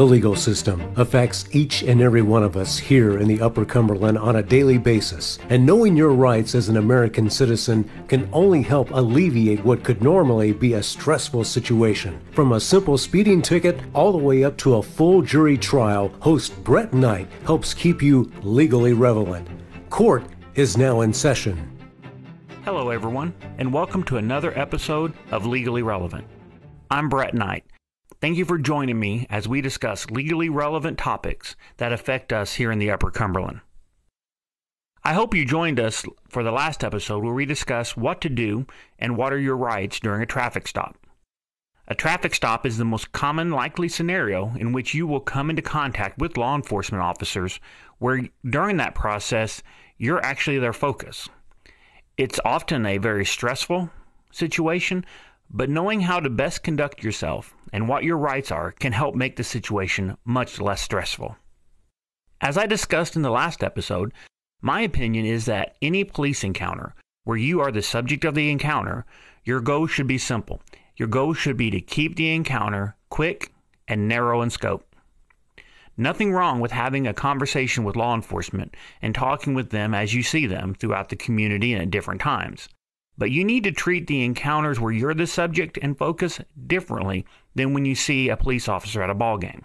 The legal system affects each and every one of us here in the Upper Cumberland on a daily basis, and knowing your rights as an American citizen can only help alleviate what could normally be a stressful situation. From a simple speeding ticket all the way up to a full jury trial, host Brett Knight helps keep you legally relevant. Court is now in session. Hello, everyone, and welcome to another episode of Legally Relevant. I'm Brett Knight. Thank you for joining me as we discuss legally relevant topics that affect us here in the Upper Cumberland. I hope you joined us for the last episode where we discuss what to do and what are your rights during a traffic stop. A traffic stop is the most common likely scenario in which you will come into contact with law enforcement officers where during that process you're actually their focus. It's often a very stressful situation, but knowing how to best conduct yourself and what your rights are can help make the situation much less stressful. As I discussed in the last episode, my opinion is that any police encounter where you are the subject of the encounter, your goal should be simple. Your goal should be to keep the encounter quick and narrow in scope. Nothing wrong with having a conversation with law enforcement and talking with them as you see them throughout the community and at different times. But you need to treat the encounters where you're the subject and focus differently than when you see a police officer at a ball game.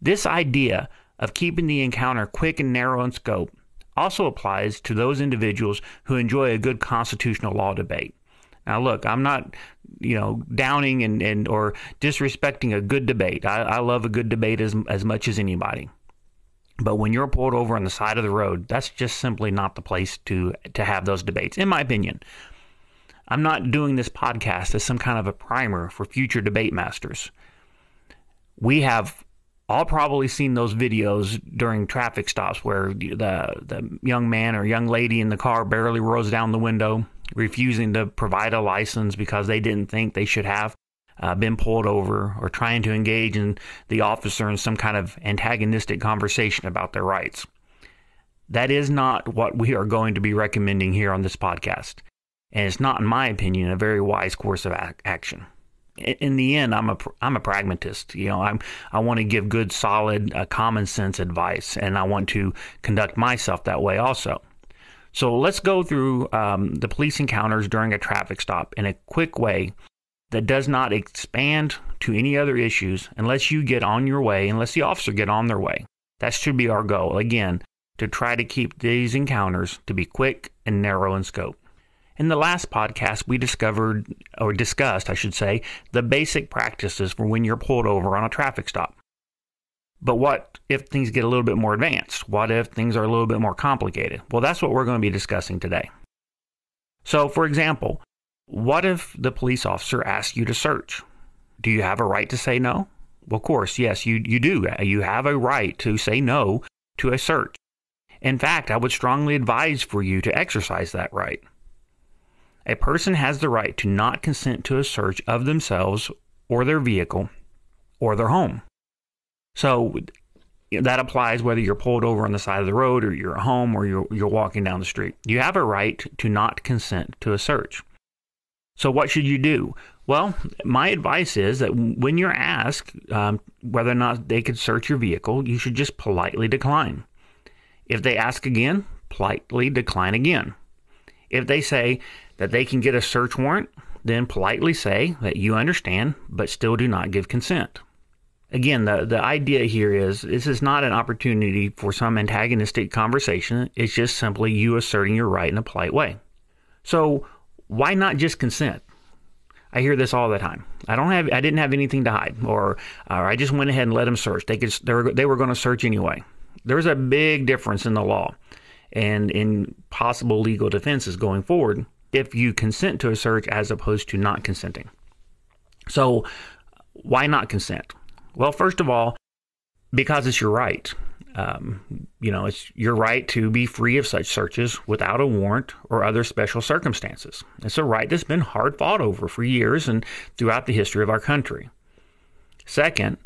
This idea of keeping the encounter quick and narrow in scope also applies to those individuals who enjoy a good constitutional law debate. Now, look, I'm not, you know, downing and, and or disrespecting a good debate. I, I love a good debate as as much as anybody. But when you're pulled over on the side of the road, that's just simply not the place to to have those debates, in my opinion. I'm not doing this podcast as some kind of a primer for future debate masters. We have all probably seen those videos during traffic stops where the the young man or young lady in the car barely rolls down the window, refusing to provide a license because they didn't think they should have uh, been pulled over or trying to engage in the officer in some kind of antagonistic conversation about their rights. That is not what we are going to be recommending here on this podcast. And it's not, in my opinion, a very wise course of ac- action. In, the end, I'm a I'm a pragmatist. You know, I'm I want to give good, solid, uh, common sense advice, and I want to conduct myself that way also. So let's go through um, the police encounters during a traffic stop in a quick way that does not expand to any other issues unless you get on your way, unless the officer get on their way. That should be our goal. Again, to try to keep these encounters to be quick and narrow in scope. In the last podcast, we discovered, or discussed, I should say, the basic practices for when you're pulled over on a traffic stop. But what if things get a little bit more advanced? What if things are a little bit more complicated? Well, that's what we're going to be discussing today. So, for example, what if the police officer asks you to search? Do you have a right to say no? Well, of course, yes, you, you do. You have a right to say no to a search. In fact, I would strongly advise for you to exercise that right. A person has the right to not consent to a search of themselves or their vehicle or their home. So that applies whether you're pulled over on the side of the road or you're at home or you're, you're walking down the street. You have a right to not consent to a search. So, what should you do? Well, my advice is that when you're asked um, whether or not they could search your vehicle, you should just politely decline. If they ask again, politely decline again. If they say that they can get a search warrant, then politely say that you understand but still do not give consent. Again, the, the idea here is this is not an opportunity for some antagonistic conversation. It's just simply you asserting your right in a polite way. So, why not just consent? I hear this all the time. I don't have, I didn't have anything to hide, or, or I just went ahead and let them search. They could, they were, they were going to search anyway. There's a big difference in the law and in possible legal defenses going forward if you consent to a search as opposed to not consenting. So, why not consent? Well, first of all, because it's your right. Um, you know, it's your right to be free of such searches without a warrant or other special circumstances. It's a right that's been hard fought over for years and throughout the history of our country. Second,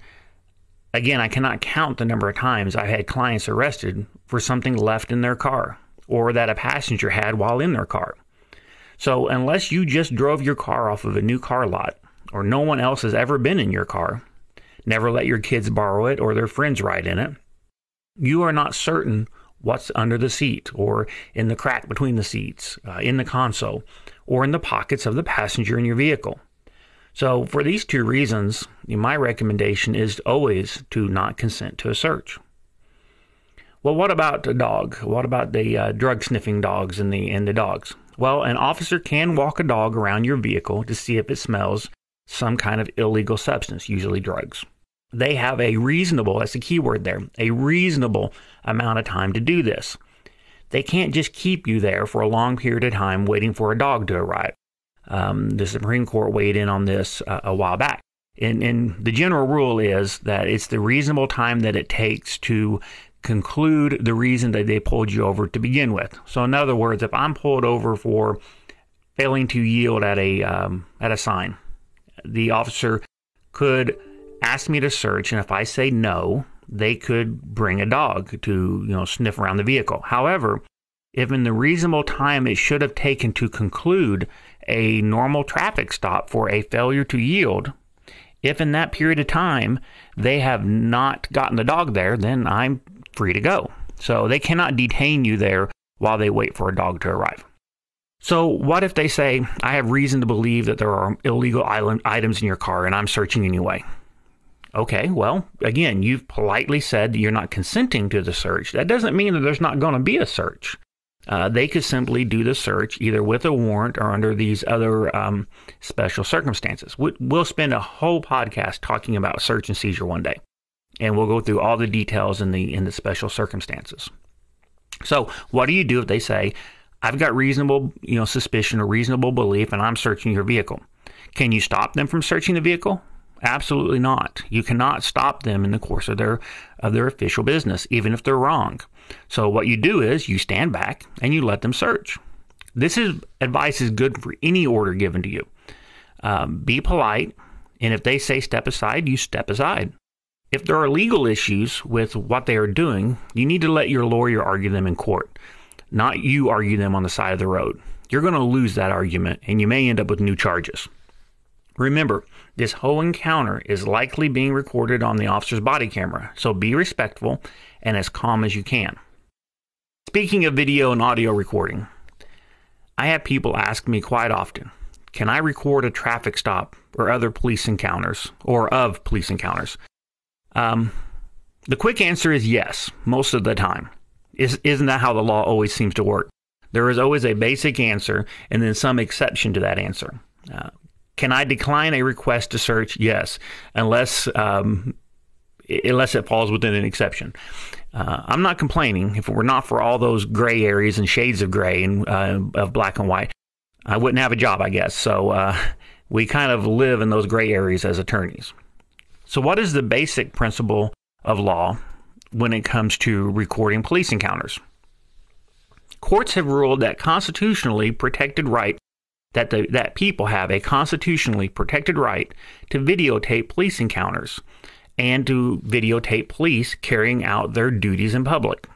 again, I cannot count the number of times I've had clients arrested for something left in their car or that a passenger had while in their car. So, unless you just drove your car off of a new car lot or no one else has ever been in your car, Never let your kids borrow it or their friends ride in it. You are not certain what's under the seat or in the crack between the seats, uh, in the console, or in the pockets of the passenger in your vehicle. So, for these two reasons, my recommendation is always to not consent to a search. Well, what about a dog? What about the uh, drug sniffing dogs and the and the dogs? Well, an officer can walk a dog around your vehicle to see if it smells some kind of illegal substance, usually drugs. They have a reasonable, that's the key word there, a reasonable amount of time to do this. They can't just keep you there for a long period of time waiting for a dog to arrive. Um, the Supreme Court weighed in on this uh, a while back. And, and the general rule is that it's the reasonable time that it takes to conclude the reason that they pulled you over to begin with. So, in other words, if I'm pulled over for failing to yield at a um, at a sign, the officer could ask me to search, and if I say no, they could bring a dog to you know sniff around the vehicle. However, if in the reasonable time it should have taken to conclude a normal traffic stop for a failure to yield, if in that period of time they have not gotten the dog there, then I'm free to go. So they cannot detain you there while they wait for a dog to arrive. So, what if they say, I have reason to believe that there are illegal items in your car and I'm searching anyway? Okay, well, again, you've politely said you're not consenting to the search. That doesn't mean that there's not going to be a search. Uh, they could simply do the search either with a warrant or under these other um, special circumstances. We'll spend a whole podcast talking about search and seizure one day and we'll go through all the details in the in the special circumstances. So, what do you do if they say, "I've got reasonable, you know, suspicion or reasonable belief and I'm searching your vehicle." Can you stop them from searching the vehicle? Absolutely not. You cannot stop them in the course of their of their official business, even if they're wrong. So what you do is you stand back and you let them search. This is advice is good for any order given to you. Um, be polite, and if they say step aside, you step aside. If there are legal issues with what they are doing, you need to let your lawyer argue them in court, not you argue them on the side of the road. You're going to lose that argument and you may end up with new charges. Remember, this whole encounter is likely being recorded on the officer's body camera, so be respectful and as calm as you can. Speaking of video and audio recording, I have people ask me quite often can I record a traffic stop or other police encounters or of police encounters? Um, the quick answer is yes, most of the time. Is, isn't that how the law always seems to work? There is always a basic answer and then some exception to that answer. Uh, can I decline a request to search? Yes, unless um, unless it falls within an exception. Uh, I'm not complaining. If it were not for all those gray areas and shades of gray and uh, of black and white, I wouldn't have a job, I guess. So uh, we kind of live in those gray areas as attorneys. So, what is the basic principle of law when it comes to recording police encounters? Courts have ruled that constitutionally protected right that the, that people have a constitutionally protected right to videotape police encounters and to videotape police carrying out their duties in public.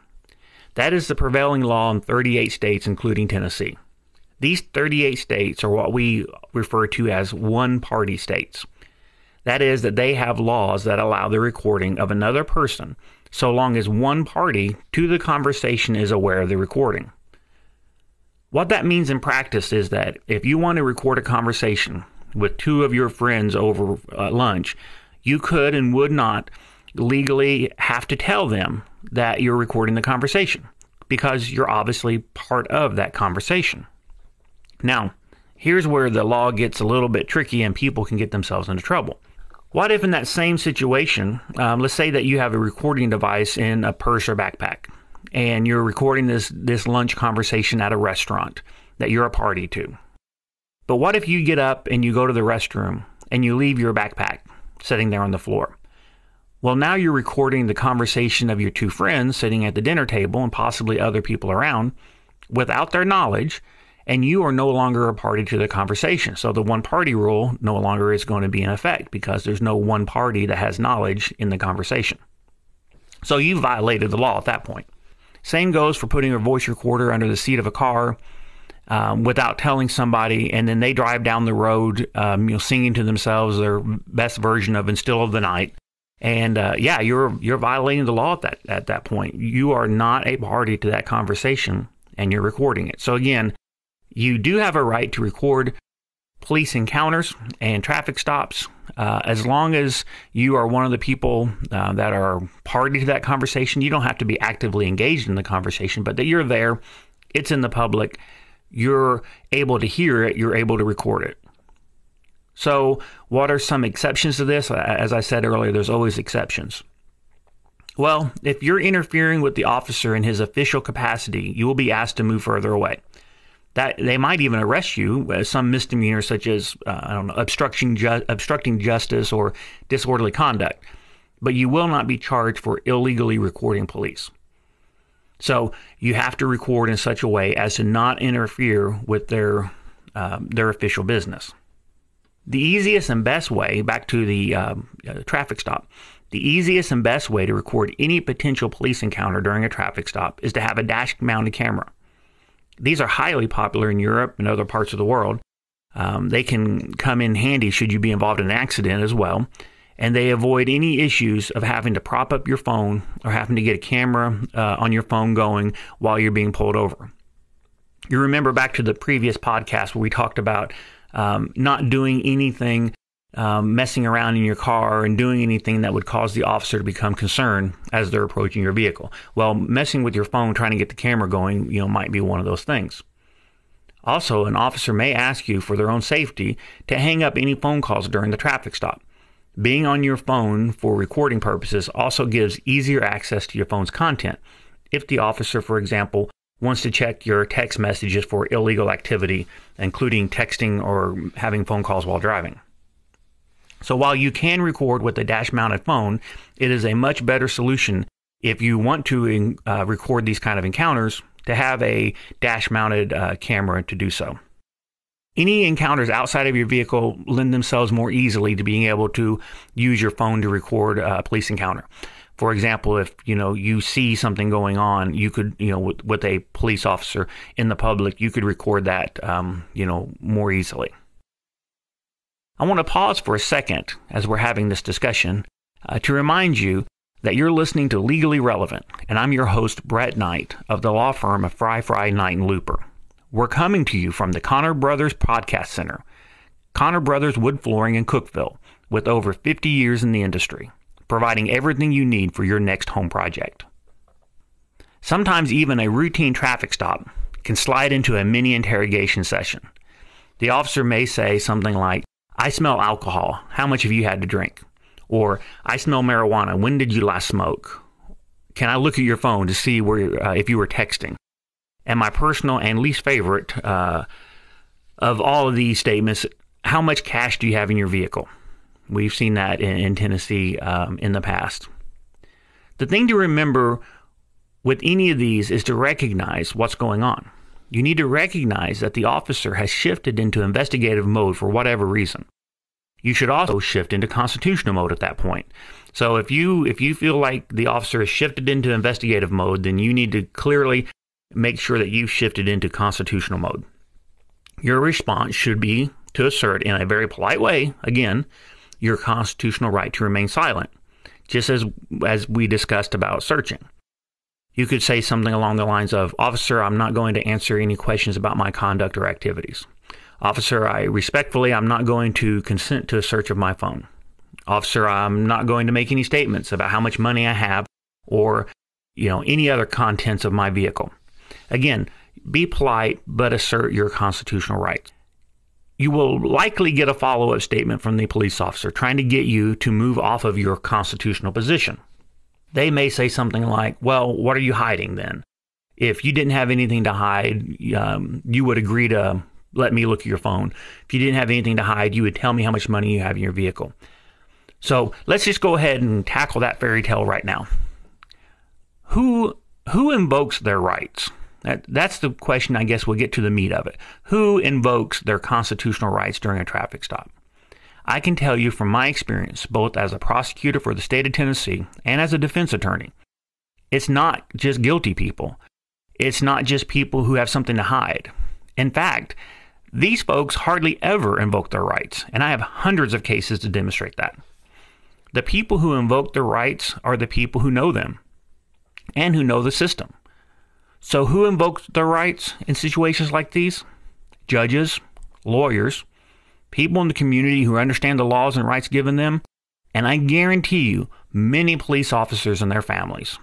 That is the prevailing law in 38 states, including Tennessee. These 38 states are what we refer to as one party states. That is, that they have laws that allow the recording of another person so long as one party to the conversation is aware of the recording. What that means in practice is that if you want to record a conversation with two of your friends over uh, lunch, you could and would not legally have to tell them that you're recording the conversation because you're obviously part of that conversation. Now, here's where the law gets a little bit tricky and people can get themselves into trouble. What if, in that same situation, um, let's say that you have a recording device in a purse or backpack, and you're recording this this lunch conversation at a restaurant that you're a party to. But what if you get up and you go to the restroom and you leave your backpack sitting there on the floor? Well, now you're recording the conversation of your two friends sitting at the dinner table and possibly other people around without their knowledge and you are no longer a party to the conversation. So the one party rule no longer is going to be in effect because there's no one party that has knowledge in the conversation. So you violated the law at that point. Same goes for putting a voice recorder under the seat of a car um, without telling somebody, and then they drive down the road, um, you know, singing to themselves their best version of "In Still of the Night," And uh, yeah, you're you're violating the law at that at that point. You are not a party to that conversation, and you're recording it. So again, you do have a right to record police encounters and traffic stops uh, as long as you are one of the people uh, that are party to that conversation. You don't have to be actively engaged in the conversation, but that you're there, it's in the public, you're able to hear it, you're able to record it. So, what are some exceptions to this? As I said earlier, there's always exceptions. Well, if you're interfering with the officer in his official capacity, you will be asked to move further away. That they might even arrest you as some misdemeanor, such as uh, I don't know, obstructing ju- obstructing justice or disorderly conduct. But you will not be charged for illegally recording police. So you have to record in such a way as to not interfere with their uh, their official business. The easiest and best way, back to the uh, uh, traffic stop, the easiest and best way to record any potential police encounter during a traffic stop is to have a dash mounted camera. These are highly popular in Europe and other parts of the world. Um, they can come in handy should you be involved in an accident as well. And they avoid any issues of having to prop up your phone or having to get a camera uh, on your phone going while you're being pulled over. You remember back to the previous podcast where we talked about um, not doing anything, um, messing around in your car, and doing anything that would cause the officer to become concerned as they're approaching your vehicle. Well, messing with your phone, trying to get the camera going, you know, might be one of those things. Also, an officer may ask you for their own safety to hang up any phone calls during the traffic stop. Being on your phone for recording purposes also gives easier access to your phone's content. If the officer, for example, wants to check your text messages for illegal activity, including texting or having phone calls while driving. So while you can record with a dash mounted phone, it is a much better solution if you want to uh, record these kind of encounters to have a dash mounted uh, camera to do so. Any encounters outside of your vehicle lend themselves more easily to being able to use your phone to record a police encounter. For example, if you know you see something going on, you could you know with, with a police officer in the public, you could record that um, you know more easily. I want to pause for a second as we're having this discussion uh, to remind you that you're listening to Legally Relevant, and I'm your host, Brett Knight of the law firm of Fry Fry Knight and Looper. We're coming to you from the Connor Brothers Podcast Center, Connor Brothers Wood Flooring in Cookeville, with over 50 years in the industry providing everything you need for your next home project. Sometimes even a routine traffic stop can slide into a mini interrogation session. The officer may say something like, I smell alcohol. How much have you had to drink? Or, I smell marijuana. When did you last smoke? Can I look at your phone to see where uh, if you were texting? And my personal and least favorite uh, of all of these statements, how much cash do you have in your vehicle? We've seen that in, in Tennessee um, in the past. The thing to remember with any of these is to recognize what's going on. You need to recognize that the officer has shifted into investigative mode for whatever reason. You should also shift into constitutional mode at that point. So if you if you feel like the officer has shifted into investigative mode, then you need to clearly make sure that you've shifted into constitutional mode. Your response should be to assert in a very polite way, again, your constitutional right to remain silent, just as, as we discussed about searching. You could say something along the lines of, Officer, I'm not going to answer any questions about my conduct or activities. Officer, I respectfully, I'm not going to consent to a search of my phone. Officer, I'm not going to make any statements about how much money I have or, you know, any other contents of my vehicle. Again, be polite, but assert your constitutional rights you will likely get a follow up statement from the police officer trying to get you to move off of your constitutional position. They may say something like, Well, what are you hiding then? If you didn't have anything to hide, um, you would agree to let me look at your phone. If you didn't have anything to hide, you would tell me how much money you have in your vehicle. So let's just go ahead and tackle that fairy tale right now. Who who invokes their rights? That, that's the question, I guess we'll get to the meat of it. Who invokes their constitutional rights during a traffic stop? I can tell you from my experience, both as a prosecutor for the state of Tennessee and as a defense attorney, it's not just guilty people. It's not just people who have something to hide. In fact, these folks hardly ever invoke their rights, and I have hundreds of cases to demonstrate that. The people who invoke their rights are the people who know them and who know the system. So, who invokes their rights in situations like these? Judges, lawyers, people in the community who understand the laws and rights given them, and I guarantee you, many police officers and their families.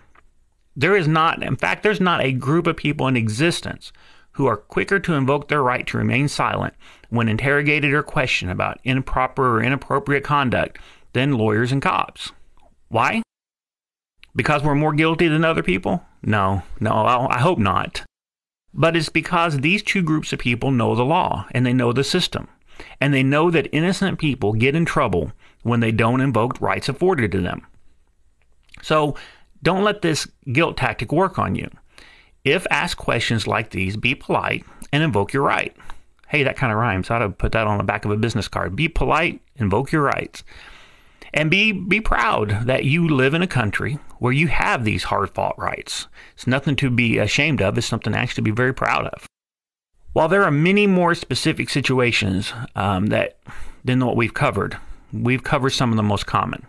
There is not, in fact, there's not a group of people in existence who are quicker to invoke their right to remain silent when interrogated or questioned about improper or inappropriate conduct than lawyers and cops. Why? Because we're more guilty than other people? No, no, I hope not. But it's because these two groups of people know the law and they know the system. And they know that innocent people get in trouble when they don't invoke rights afforded to them. So don't let this guilt tactic work on you. If asked questions like these, be polite and invoke your right. Hey, that kind of rhymes. I ought to put that on the back of a business card. Be polite, invoke your rights. And be, be proud that you live in a country where you have these hard fought rights. It's nothing to be ashamed of, it's something to actually be very proud of. While there are many more specific situations um, that than what we've covered, we've covered some of the most common.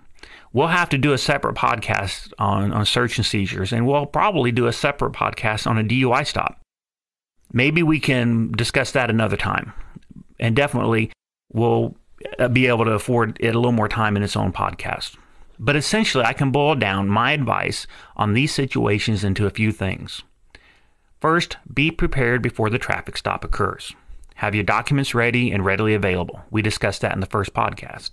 We'll have to do a separate podcast on, on search and seizures, and we'll probably do a separate podcast on a DUI stop. Maybe we can discuss that another time. And definitely, we'll uh, be able to afford it a little more time in its own podcast. But essentially, I can boil down my advice on these situations into a few things. First, be prepared before the traffic stop occurs. Have your documents ready and readily available. We discussed that in the first podcast.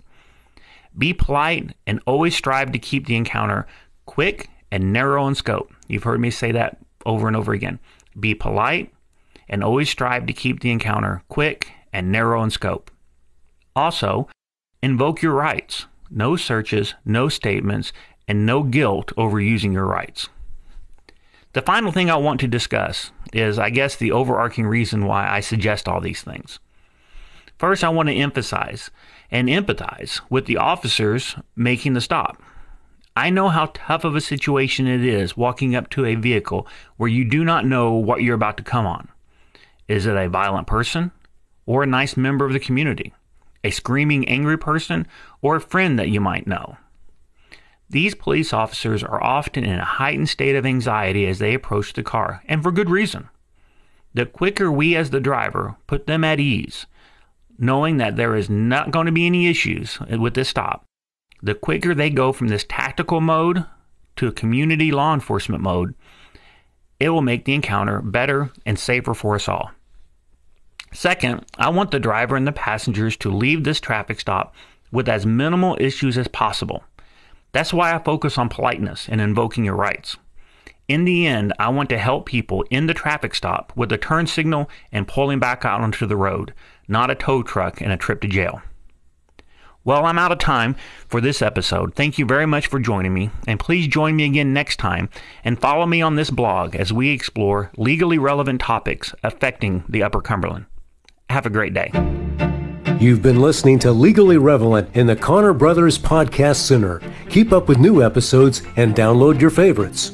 Be polite and always strive to keep the encounter quick and narrow in scope. You've heard me say that over and over again. Be polite and always strive to keep the encounter quick and narrow in scope. Also, invoke your rights. No searches, no statements, and no guilt over using your rights. The final thing I want to discuss is, I guess, the overarching reason why I suggest all these things. First, I want to emphasize and empathize with the officers making the stop. I know how tough of a situation it is walking up to a vehicle where you do not know what you're about to come on. Is it a violent person or a nice member of the community? A screaming, angry person or a friend that you might know? These police officers are often in a heightened state of anxiety as they approach the car, and for good reason. The quicker we, as the driver, put them at ease, knowing that there is not going to be any issues with this stop, the quicker they go from this tactical mode to a community law enforcement mode, it will make the encounter better and safer for us all. Second, I want the driver and the passengers to leave this traffic stop with as minimal issues as possible. That's why I focus on politeness and invoking your rights. In the end, I want to help people in the traffic stop with a turn signal and pulling back out onto the road, not a tow truck and a trip to jail. Well, I'm out of time for this episode. Thank you very much for joining me, and please join me again next time and follow me on this blog as we explore legally relevant topics affecting the Upper Cumberland. Have a great day. You've been listening to Legally Relevant in the Connor Brothers Podcast Center. Keep up with new episodes and download your favorites.